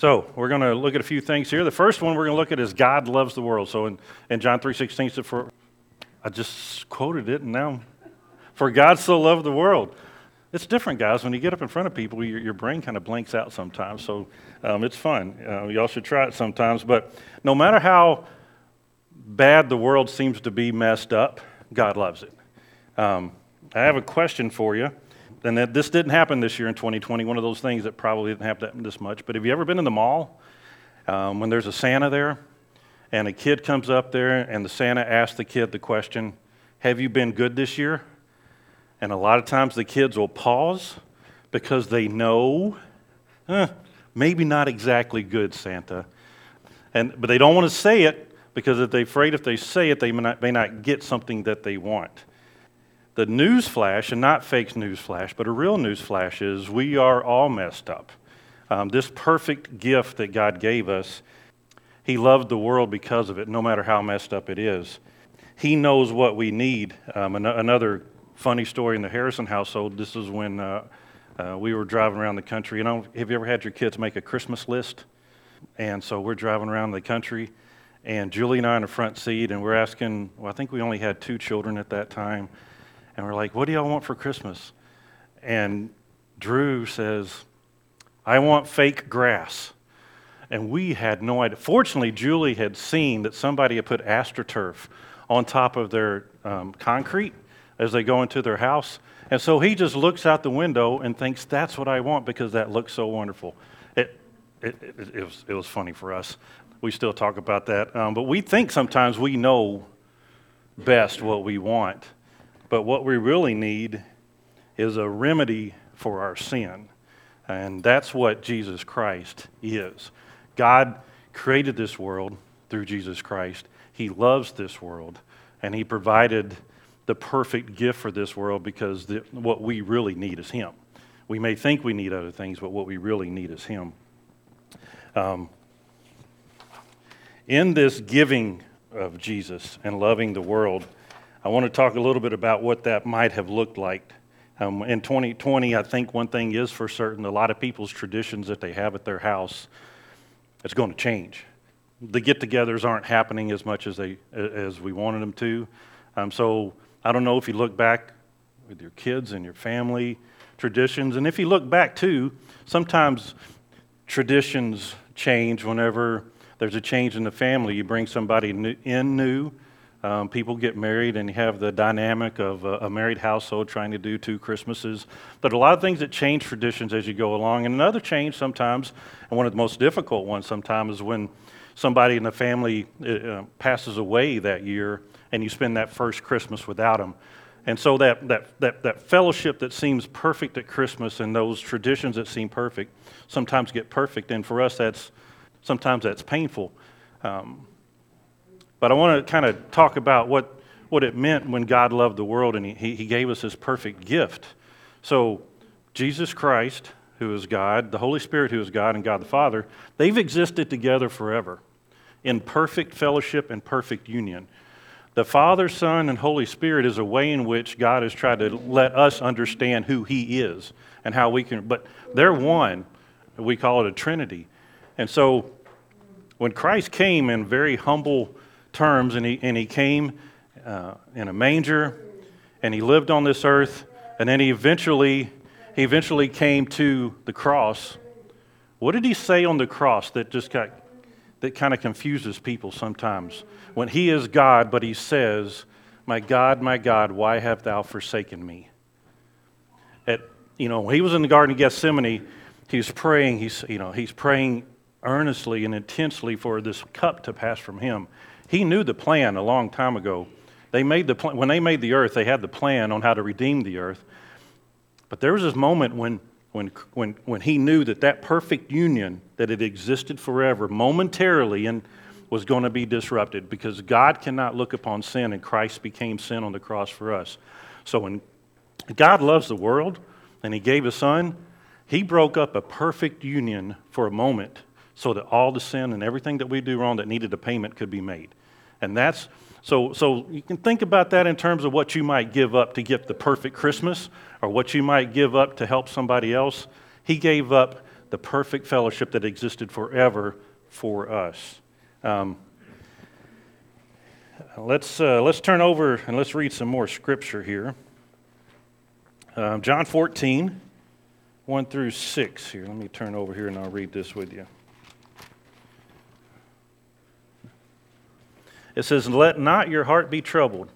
So we're going to look at a few things here. The first one we're going to look at is God loves the world. So in, in John 3.16, so for, I just quoted it and now, for God so loved the world. It's different, guys. When you get up in front of people, your, your brain kind of blanks out sometimes. So um, it's fun. Uh, y'all should try it sometimes. But no matter how bad the world seems to be messed up, God loves it. Um, I have a question for you and that this didn't happen this year in 2020, one of those things that probably didn't happen this much. But have you ever been in the mall um, when there's a Santa there and a kid comes up there and the Santa asks the kid the question, Have you been good this year? And a lot of times the kids will pause because they know, eh, maybe not exactly good, Santa. And, but they don't want to say it because if they're afraid if they say it, they may not, may not get something that they want. The news flash, and not fake news flash, but a real news flash is we are all messed up. Um, this perfect gift that God gave us, He loved the world because of it, no matter how messed up it is. He knows what we need. Um, an- another funny story in the Harrison household this is when uh, uh, we were driving around the country. You know, have you ever had your kids make a Christmas list? And so we're driving around the country, and Julie and I in the front seat, and we're asking, well, I think we only had two children at that time and we're like, What do y'all want for Christmas? And Drew says, I want fake grass. And we had no idea. Fortunately, Julie had seen that somebody had put AstroTurf on top of their um, concrete as they go into their house. And so he just looks out the window and thinks, That's what I want because that looks so wonderful. It, it, it, it was, it was funny for us. We still talk about that. Um, but we think sometimes we know best what we want. But what we really need is a remedy for our sin. And that's what Jesus Christ is. God created this world through Jesus Christ. He loves this world, and He provided the perfect gift for this world because the, what we really need is Him. We may think we need other things, but what we really need is Him. Um, in this giving of Jesus and loving the world, I want to talk a little bit about what that might have looked like. Um, in 2020, I think one thing is for certain a lot of people's traditions that they have at their house, it's going to change. The get togethers aren't happening as much as, they, as we wanted them to. Um, so I don't know if you look back with your kids and your family traditions, and if you look back too, sometimes traditions change whenever there's a change in the family. You bring somebody in new um, people get married and you have the dynamic of a, a, married household trying to do two Christmases. But a lot of things that change traditions as you go along. And another change sometimes, and one of the most difficult ones sometimes, is when somebody in the family uh, uh, passes away that year and you spend that first Christmas without them. And so that, that, that, that fellowship that seems perfect at Christmas and those traditions that seem perfect sometimes get perfect. And for us, that's sometimes that's painful. Um, but I want to kind of talk about what, what it meant when God loved the world and he, he gave us His perfect gift. So, Jesus Christ, who is God, the Holy Spirit, who is God, and God the Father, they've existed together forever in perfect fellowship and perfect union. The Father, Son, and Holy Spirit is a way in which God has tried to let us understand who He is and how we can, but they're one. We call it a Trinity. And so when Christ came in very humble terms, and he, and he came uh, in a manger, and he lived on this earth, and then he eventually, he eventually came to the cross. What did he say on the cross that just got, that kind of confuses people sometimes? When he is God, but he says, My God, my God, why have thou forsaken me? At, you know, he was in the Garden of Gethsemane, he's praying, he's, you know, he's praying earnestly and intensely for this cup to pass from him. He knew the plan a long time ago. They made the plan, when they made the earth, they had the plan on how to redeem the earth. But there was this moment when, when, when, when he knew that that perfect union that had existed forever momentarily and was going to be disrupted because God cannot look upon sin and Christ became sin on the cross for us. So when God loves the world and he gave his son, he broke up a perfect union for a moment so that all the sin and everything that we do wrong that needed a payment could be made. And that's so, so you can think about that in terms of what you might give up to get the perfect Christmas or what you might give up to help somebody else. He gave up the perfect fellowship that existed forever for us. Um, let's, uh, let's turn over and let's read some more scripture here. Um, John 14, 1 through 6 here. Let me turn over here and I'll read this with you. It says, Let not your heart be troubled.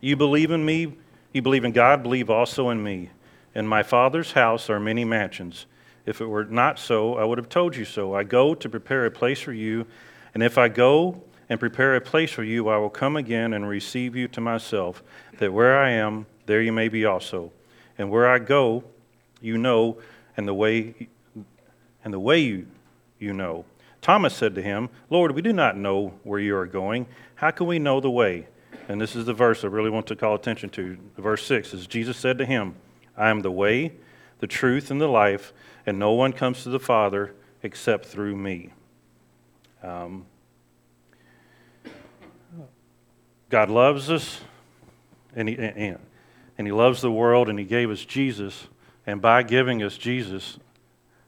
You believe in me, you believe in God, believe also in me. In my Father's house are many mansions. If it were not so, I would have told you so. I go to prepare a place for you, and if I go and prepare a place for you, I will come again and receive you to myself, that where I am, there you may be also. And where I go, you know, and the way and the way you, you know. Thomas said to him, Lord, we do not know where you are going. How can we know the way? And this is the verse I really want to call attention to. Verse 6 is Jesus said to him, I am the way, the truth, and the life, and no one comes to the Father except through me. Um, God loves us, and he, and, and he loves the world, and He gave us Jesus. And by giving us Jesus,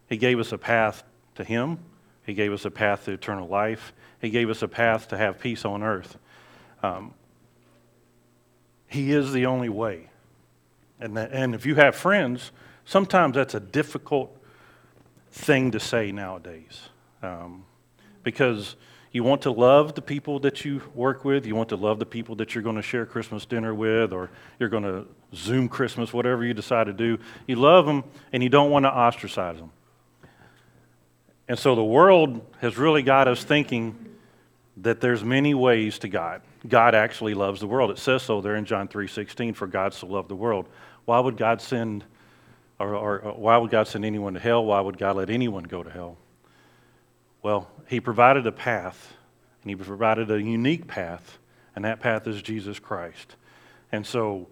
He gave us a path to Him, He gave us a path to eternal life, He gave us a path to have peace on earth. Um, he is the only way. And, that, and if you have friends, sometimes that's a difficult thing to say nowadays. Um, because you want to love the people that you work with, you want to love the people that you're going to share Christmas dinner with, or you're going to Zoom Christmas, whatever you decide to do. You love them and you don't want to ostracize them. And so the world has really got us thinking that there's many ways to God. God actually loves the world. It says so there in John 3:16 for God so loved the world. Why would God send, or, or, or why would God send anyone to hell? Why would God let anyone go to hell? Well, He provided a path, and He provided a unique path, and that path is Jesus Christ. And so,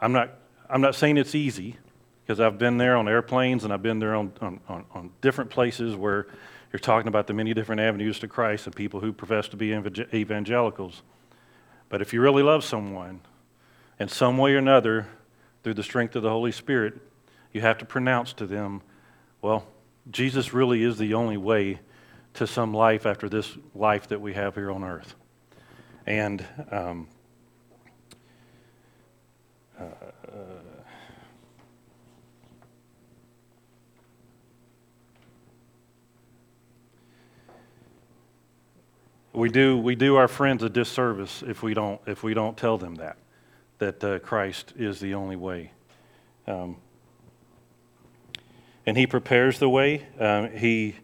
I'm not, I'm not saying it's easy, because I've been there on airplanes and I've been there on, on, on, different places where you're talking about the many different avenues to Christ and people who profess to be evangelicals. But if you really love someone, in some way or another, through the strength of the Holy Spirit, you have to pronounce to them, well, Jesus really is the only way to some life after this life that we have here on earth. And um, uh, we do we do our friends a disservice if we don't if we don't tell them that that uh, Christ is the only way. Um, and He prepares the way. Um, he,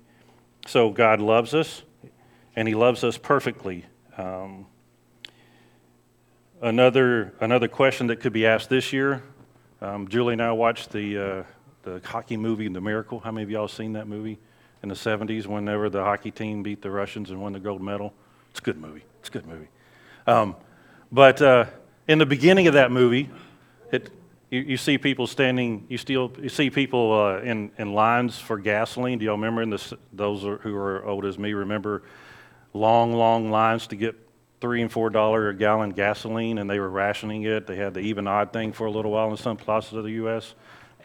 so God loves us, and He loves us perfectly. Um, another another question that could be asked this year. Um, Julie and I watched the uh, the hockey movie The Miracle. How many of y'all seen that movie in the '70s? Whenever the hockey team beat the Russians and won the gold medal, it's a good movie. It's a good movie. Um, but uh, in the beginning of that movie, it, you, you see people standing, you, still, you see people uh, in, in lines for gasoline. Do y'all remember, in this, those who are old as me remember long, long lines to get three and four dollar a gallon gasoline, and they were rationing it. They had the even odd thing for a little while in some places of the U.S.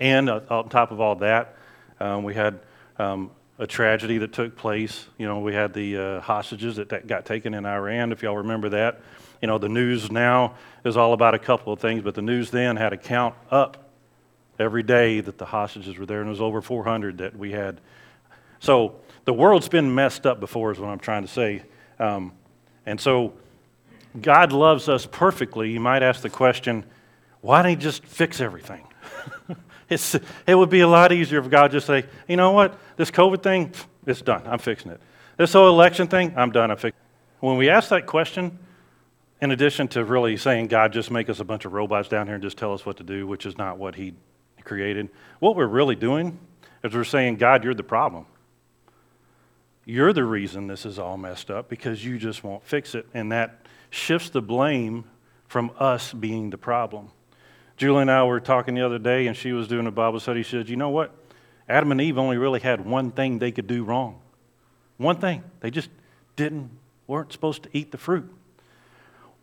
And uh, on top of all that, um, we had um, a tragedy that took place. You know, we had the uh, hostages that, that got taken in Iran, if y'all remember that. You know, the news now is all about a couple of things, but the news then had a count up every day that the hostages were there, and it was over 400 that we had. So the world's been messed up before, is what I'm trying to say. Um, and so God loves us perfectly. You might ask the question, why don't He just fix everything? it's, it would be a lot easier if God just say, you know what, this COVID thing, it's done. I'm fixing it. This whole election thing, I'm done. I'm fixing it. When we ask that question, in addition to really saying, God, just make us a bunch of robots down here and just tell us what to do, which is not what He created, what we're really doing is we're saying, God, you're the problem. You're the reason this is all messed up because you just won't fix it. And that shifts the blame from us being the problem. Julie and I were talking the other day, and she was doing a Bible study. She said, You know what? Adam and Eve only really had one thing they could do wrong. One thing. They just didn't, weren't supposed to eat the fruit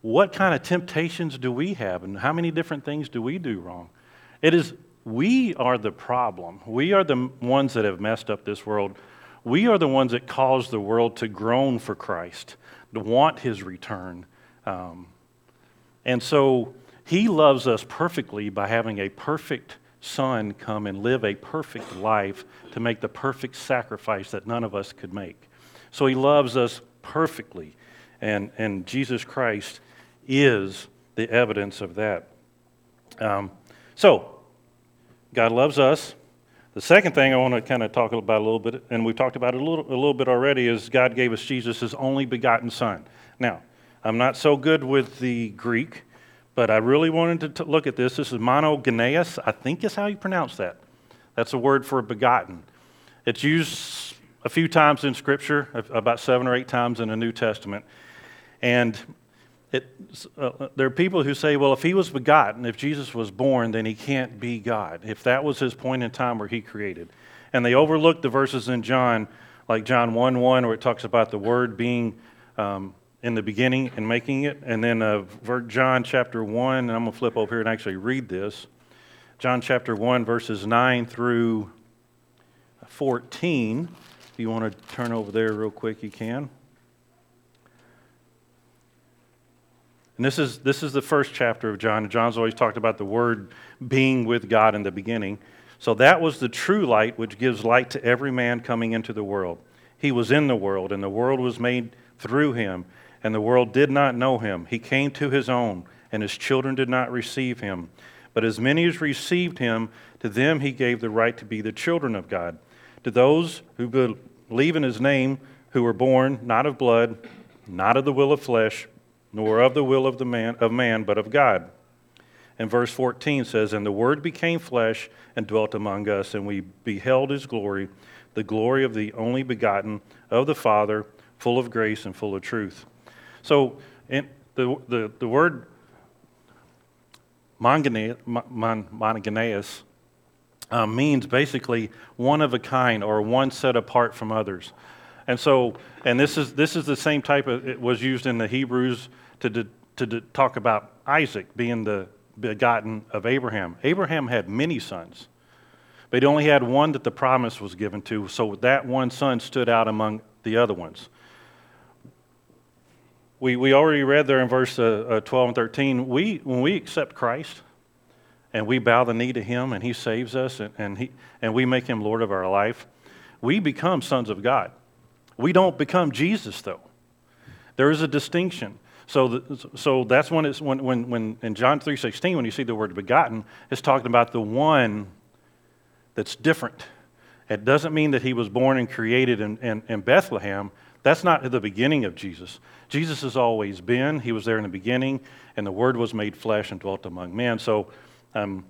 what kind of temptations do we have and how many different things do we do wrong? It is we are the problem. We are the ones that have messed up this world. We are the ones that cause the world to groan for Christ, to want his return. Um, and so he loves us perfectly by having a perfect son come and live a perfect life to make the perfect sacrifice that none of us could make. So he loves us perfectly. And, and Jesus Christ is the evidence of that. Um, so, God loves us. The second thing I want to kind of talk about a little bit, and we've talked about it a little, a little bit already, is God gave us Jesus, his only begotten Son. Now, I'm not so good with the Greek, but I really wanted to look at this. This is monogenes, I think is how you pronounce that. That's a word for begotten. It's used a few times in Scripture, about seven or eight times in the New Testament. And it, uh, there are people who say, well, if he was begotten, if Jesus was born, then he can't be God, if that was his point in time where he created. And they overlook the verses in John, like John 1 1, where it talks about the Word being um, in the beginning and making it. And then uh, John chapter 1, and I'm going to flip over here and actually read this. John chapter 1, verses 9 through 14. If you want to turn over there real quick, you can. And this is, this is the first chapter of John. John's always talked about the Word being with God in the beginning. So that was the true light which gives light to every man coming into the world. He was in the world, and the world was made through him, and the world did not know him. He came to his own, and his children did not receive him. But as many as received him, to them he gave the right to be the children of God. To those who believe in his name, who were born not of blood, not of the will of flesh, nor of the will of the man of man, but of God. And verse 14 says, And the word became flesh and dwelt among us, and we beheld his glory, the glory of the only begotten of the Father, full of grace and full of truth. So the, the, the word monogenes uh, means basically one of a kind or one set apart from others. And so, and this is, this is the same type of, it was used in the Hebrews to, to, to talk about Isaac being the begotten of Abraham. Abraham had many sons, but he only had one that the promise was given to, so that one son stood out among the other ones. We, we already read there in verse uh, uh, 12 and 13, we, when we accept Christ and we bow the knee to him and he saves us and, and, he, and we make him Lord of our life, we become sons of God. We don't become Jesus, though. There is a distinction. So, the, so that's when it's when, when, when in John 3.16, when you see the word begotten, it's talking about the one that's different. It doesn't mean that he was born and created in, in, in Bethlehem. That's not the beginning of Jesus. Jesus has always been. He was there in the beginning, and the Word was made flesh and dwelt among men. So um,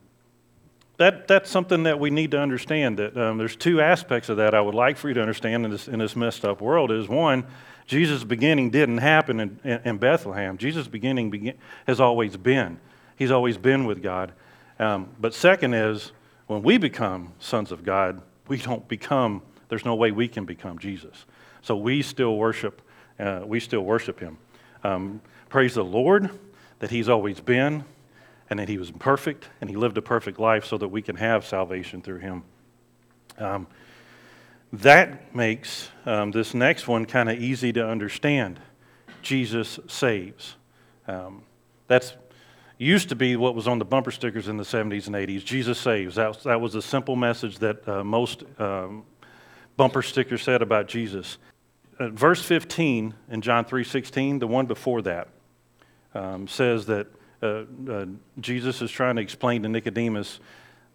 that, that's something that we need to understand. That um, there's two aspects of that I would like for you to understand in this, in this messed up world. Is one, Jesus' beginning didn't happen in, in, in Bethlehem. Jesus' beginning begin, has always been. He's always been with God. Um, but second is, when we become sons of God, we don't become, there's no way we can become Jesus. So we still worship, uh, we still worship him. Um, praise the Lord that he's always been and that he was perfect and he lived a perfect life so that we can have salvation through him. Um, that makes um, this next one kind of easy to understand. Jesus saves. Um, that's used to be what was on the bumper stickers in the 70s and 80s. Jesus saves. That, that was a simple message that uh, most um, bumper stickers said about Jesus. Uh, verse 15 in John 3:16, the one before that, um, says that uh, uh, Jesus is trying to explain to Nicodemus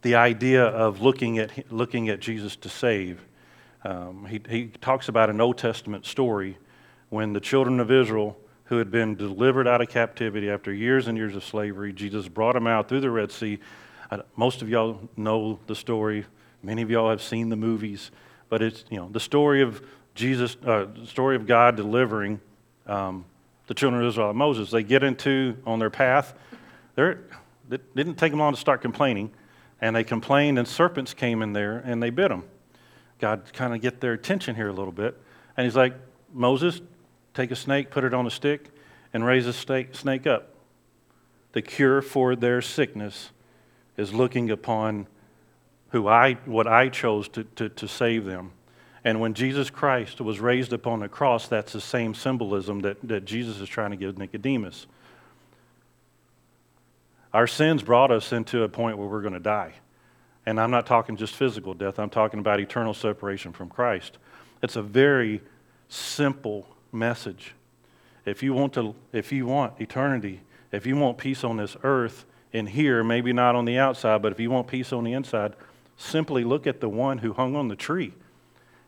the idea of looking at looking at Jesus to save. Um, he, he talks about an Old Testament story when the children of Israel, who had been delivered out of captivity after years and years of slavery, Jesus brought them out through the Red Sea. Uh, most of y'all know the story. Many of y'all have seen the movies, but it's you know the story of Jesus, uh, the story of God delivering um, the children of Israel. Moses, they get into on their path. They're, it didn't take them long to start complaining, and they complained, and serpents came in there and they bit them. God kind of get their attention here a little bit. And he's like, Moses, take a snake, put it on a stick, and raise a snake up. The cure for their sickness is looking upon who I, what I chose to, to, to save them. And when Jesus Christ was raised upon the cross, that's the same symbolism that, that Jesus is trying to give Nicodemus. Our sins brought us into a point where we're going to die. And I'm not talking just physical death, I'm talking about eternal separation from Christ. It's a very simple message. If you want, to, if you want eternity, if you want peace on this earth, in here, maybe not on the outside, but if you want peace on the inside, simply look at the one who hung on the tree.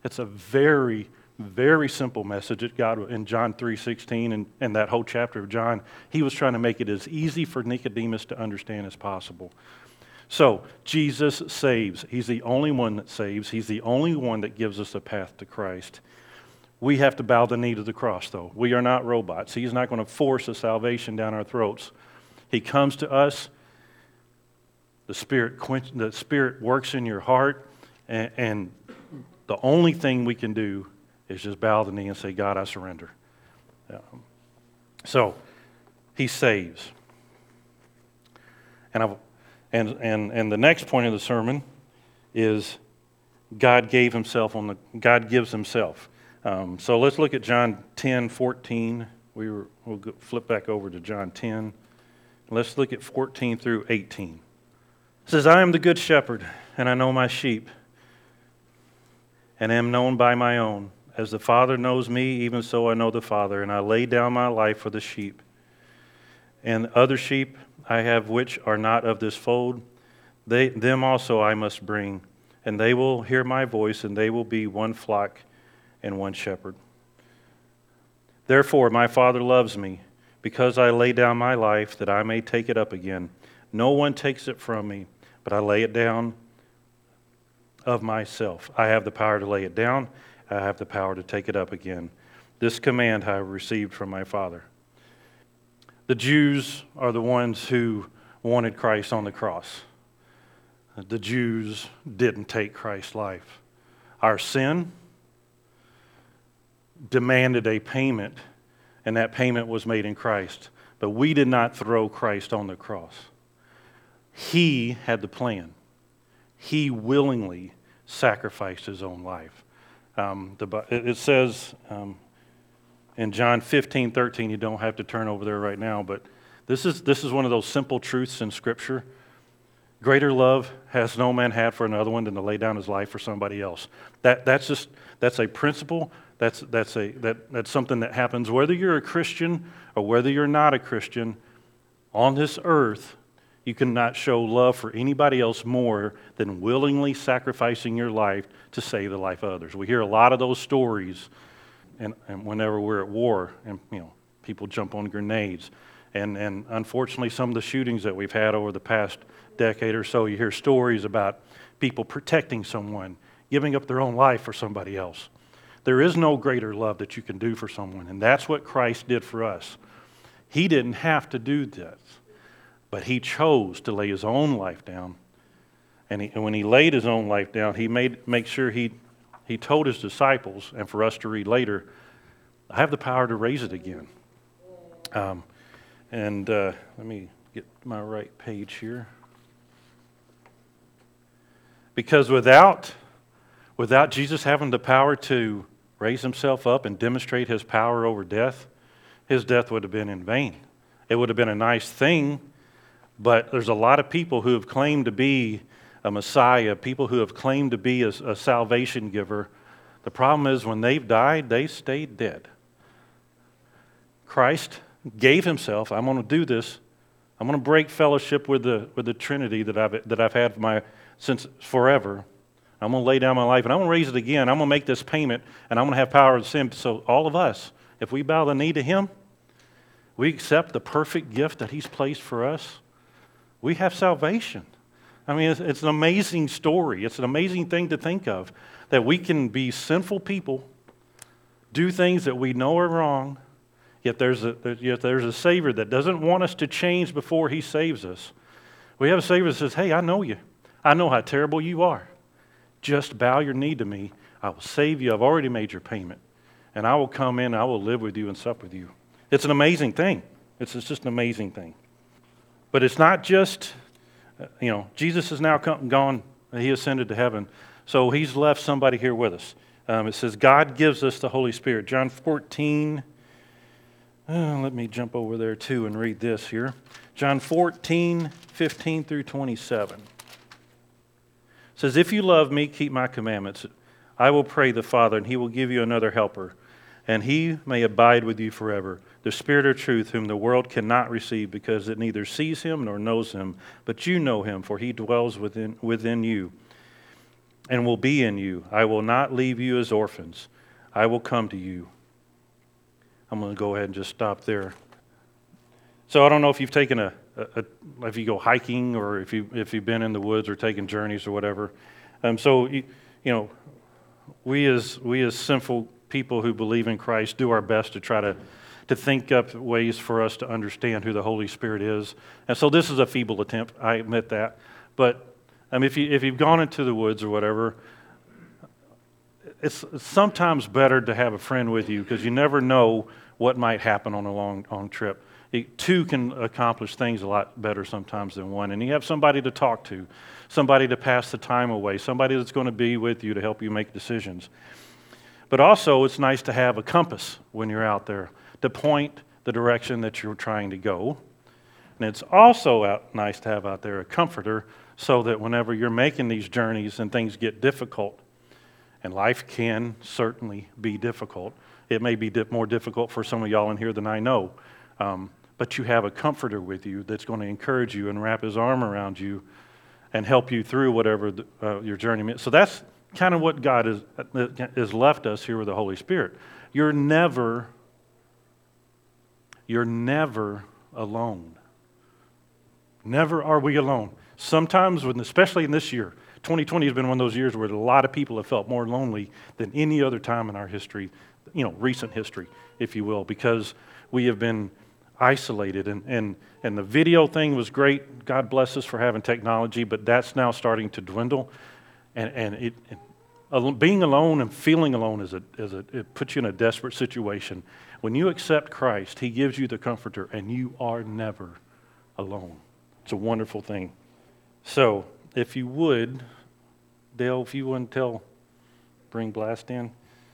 It's a very, very simple message that God in John 3:16 and, and that whole chapter of John, he was trying to make it as easy for Nicodemus to understand as possible. So Jesus saves. He's the only one that saves. He's the only one that gives us a path to Christ. We have to bow the knee to the cross, though. We are not robots. He's not going to force a salvation down our throats. He comes to us. The Spirit, the Spirit works in your heart, and, and the only thing we can do is just bow the knee and say, God, I surrender. Um, so, He saves. And, I've, and, and, and the next point of the sermon is God gave Himself on the God gives Himself. Um, so let's look at John 10, 14. We were, we'll flip back over to John 10. Let's look at 14 through 18. It says, I am the good shepherd, and I know my sheep, and am known by my own. As the Father knows me, even so I know the Father, and I lay down my life for the sheep. And other sheep I have which are not of this fold, they, them also I must bring, and they will hear my voice, and they will be one flock and one shepherd. Therefore, my Father loves me because I lay down my life that I may take it up again. No one takes it from me, but I lay it down of myself. I have the power to lay it down, I have the power to take it up again. This command I have received from my Father. The Jews are the ones who wanted Christ on the cross. The Jews didn't take Christ's life. Our sin demanded a payment and that payment was made in Christ. But we did not throw Christ on the cross. He had the plan. He willingly sacrificed his own life. Um, the, it says um, in John 15, 13, you don't have to turn over there right now, but this is, this is one of those simple truths in Scripture. Greater love has no man had for another one than to lay down his life for somebody else. That, that's just that's a principle that's, that's, a, that, that's something that happens whether you're a Christian or whether you're not a Christian. On this earth, you cannot show love for anybody else more than willingly sacrificing your life to save the life of others. We hear a lot of those stories, and, and whenever we're at war, and you know, people jump on grenades. And, and unfortunately, some of the shootings that we've had over the past decade or so, you hear stories about people protecting someone, giving up their own life for somebody else. There is no greater love that you can do for someone, and that's what Christ did for us. He didn't have to do this, but he chose to lay his own life down. And, he, and when he laid his own life down, he made make sure he, he told his disciples, and for us to read later, I have the power to raise it again. Um, and uh, let me get my right page here. Because without, without Jesus having the power to raise himself up and demonstrate his power over death, his death would have been in vain. It would have been a nice thing, but there's a lot of people who have claimed to be a Messiah, people who have claimed to be a, a salvation giver. The problem is when they've died, they stayed dead. Christ gave himself, I'm going to do this. I'm going to break fellowship with the, with the Trinity that I've, that I've had my, since forever. I'm going to lay down my life and I'm going to raise it again. I'm going to make this payment and I'm going to have power of sin. So, all of us, if we bow the knee to Him, we accept the perfect gift that He's placed for us, we have salvation. I mean, it's, it's an amazing story. It's an amazing thing to think of that we can be sinful people, do things that we know are wrong, yet there's a, yet there's a Savior that doesn't want us to change before He saves us. We have a Savior that says, Hey, I know you. I know how terrible you are. Just bow your knee to me. I will save you. I've already made your payment. And I will come in, I will live with you and sup with you. It's an amazing thing. It's, it's just an amazing thing. But it's not just, uh, you know, Jesus has now come, gone He ascended to heaven. So he's left somebody here with us. Um, it says, God gives us the Holy Spirit. John 14, uh, let me jump over there too and read this here. John 14, 15 through 27. It says, If you love me, keep my commandments. I will pray the Father, and he will give you another helper, and he may abide with you forever. The Spirit of truth, whom the world cannot receive because it neither sees him nor knows him, but you know him, for he dwells within, within you and will be in you. I will not leave you as orphans, I will come to you. I'm going to go ahead and just stop there. So I don't know if you've taken a, a, a if you go hiking or if you if you've been in the woods or taken journeys or whatever. Um, so you, you know, we as we as sinful people who believe in Christ do our best to try to to think up ways for us to understand who the Holy Spirit is. And so this is a feeble attempt. I admit that, but I mean, if, you, if you've gone into the woods or whatever, it's, sometimes better to have a friend with you because you never know what might happen on a long, long trip. It, two can accomplish things a lot better sometimes than one. And you have somebody to talk to, somebody to pass the time away, somebody that's going to be with you to help you make decisions. But also, it's nice to have a compass when you're out there to point the direction that you're trying to go. And it's also out, nice to have out there a comforter so that whenever you're making these journeys and things get difficult, and life can certainly be difficult, it may be more difficult for some of y'all in here than I know. Um, but you have a comforter with you that's going to encourage you and wrap his arm around you and help you through whatever the, uh, your journey is. So that's kind of what God has, has left us here with the Holy Spirit. You're never, you're never alone. Never are we alone. Sometimes, when, especially in this year, 2020 has been one of those years where a lot of people have felt more lonely than any other time in our history, you know, recent history, if you will, because we have been isolated. And, and, and the video thing was great. God bless us for having technology, but that's now starting to dwindle. And, and it, it being alone and feeling alone is a, is a, it puts you in a desperate situation. When you accept Christ, He gives you the comforter, and you are never alone. It's a wonderful thing. So, if you would, Dale, if you wouldn't tell, bring Blast in.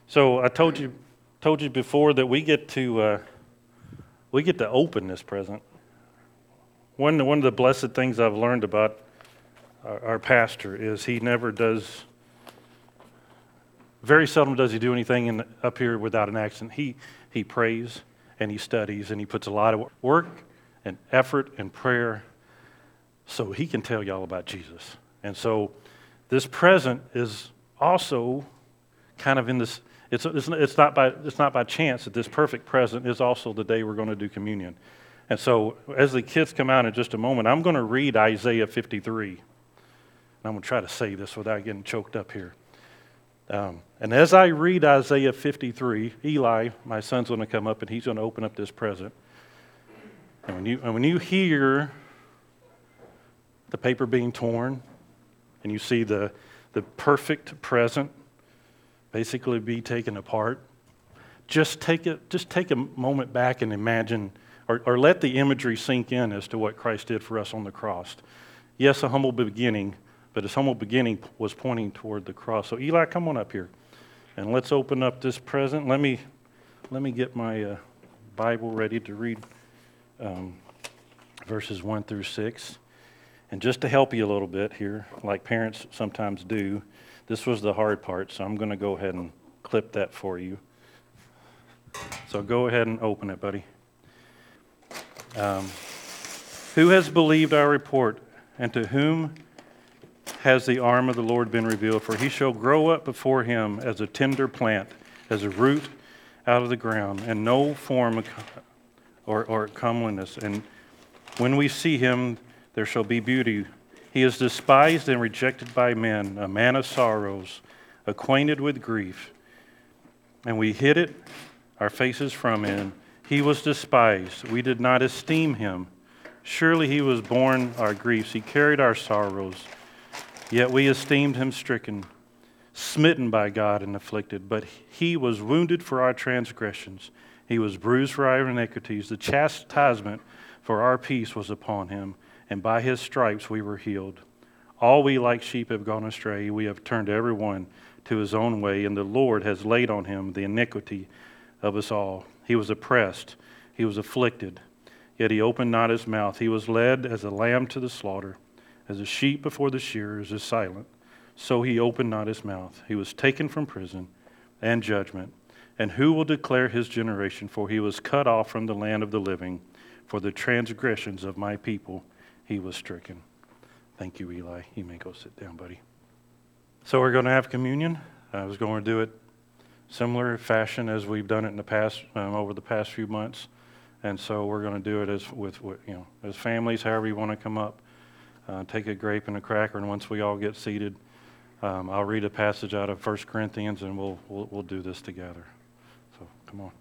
So I told you, told you before that we get to, uh, we get to open this present. One, one of the blessed things I've learned about our, our pastor is he never does, very seldom does he do anything in, up here without an accent. He, he prays and he studies and he puts a lot of work and effort and prayer so he can tell y'all about Jesus. And so this present is also kind of in this, it's, it's, it's, not by, it's not by chance that this perfect present is also the day we're going to do communion. And so as the kids come out in just a moment, I'm going to read Isaiah 53. I'm going to try to say this without getting choked up here. Um, and as I read Isaiah 53, Eli, my son's going to come up and he's going to open up this present. And when you, and when you hear the paper being torn, and you see the, the perfect present basically be taken apart. Just take, a, just take a moment back and imagine, or, or let the imagery sink in as to what Christ did for us on the cross. Yes, a humble beginning, but his humble beginning was pointing toward the cross. So, Eli, come on up here and let's open up this present. Let me, let me get my uh, Bible ready to read um, verses 1 through 6. And just to help you a little bit here, like parents sometimes do, this was the hard part, so I'm going to go ahead and clip that for you. So go ahead and open it, buddy. Um, who has believed our report, and to whom has the arm of the Lord been revealed? For he shall grow up before him as a tender plant, as a root out of the ground, and no form or, or comeliness. And when we see him, there shall be beauty. He is despised and rejected by men, a man of sorrows, acquainted with grief. And we hid it, our faces from him. He was despised. We did not esteem him. Surely he was borne our griefs. He carried our sorrows. Yet we esteemed him stricken, smitten by God, and afflicted. But he was wounded for our transgressions, he was bruised for our iniquities. The chastisement for our peace was upon him and by his stripes we were healed. All we like sheep have gone astray. We have turned every one to his own way, and the Lord has laid on him the iniquity of us all. He was oppressed, he was afflicted, yet he opened not his mouth. He was led as a lamb to the slaughter, as a sheep before the shearers is silent. So he opened not his mouth. He was taken from prison and judgment. And who will declare his generation? For he was cut off from the land of the living. For the transgressions of my people he was stricken. Thank you, Eli. You may go sit down, buddy. So we're going to have communion. I was going to do it similar fashion as we've done it in the past, um, over the past few months. And so we're going to do it as with, with, you know, as families, however you want to come up. Uh, take a grape and a cracker, and once we all get seated, um, I'll read a passage out of 1 Corinthians, and we'll, we'll, we'll do this together. So come on.